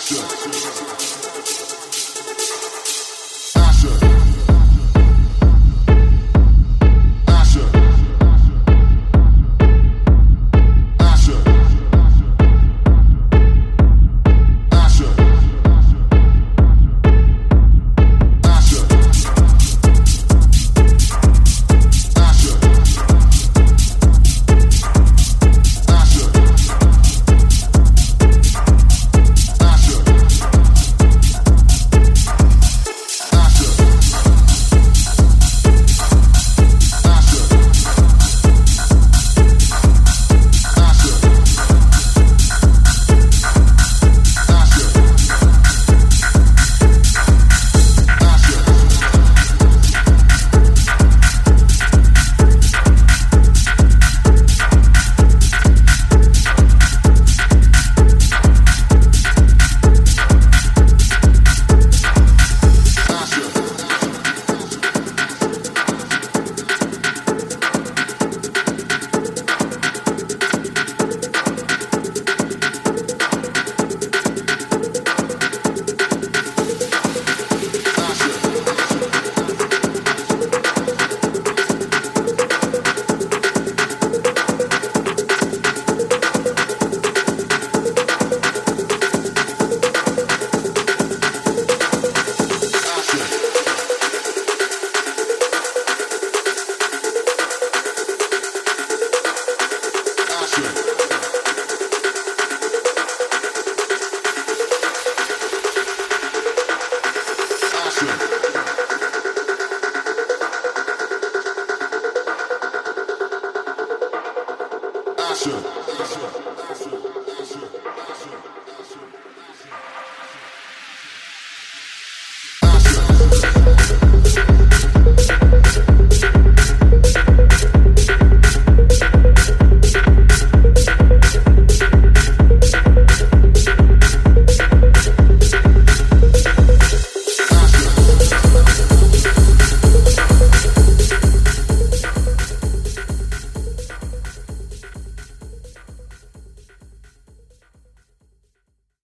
Shaka. Asia. Asia.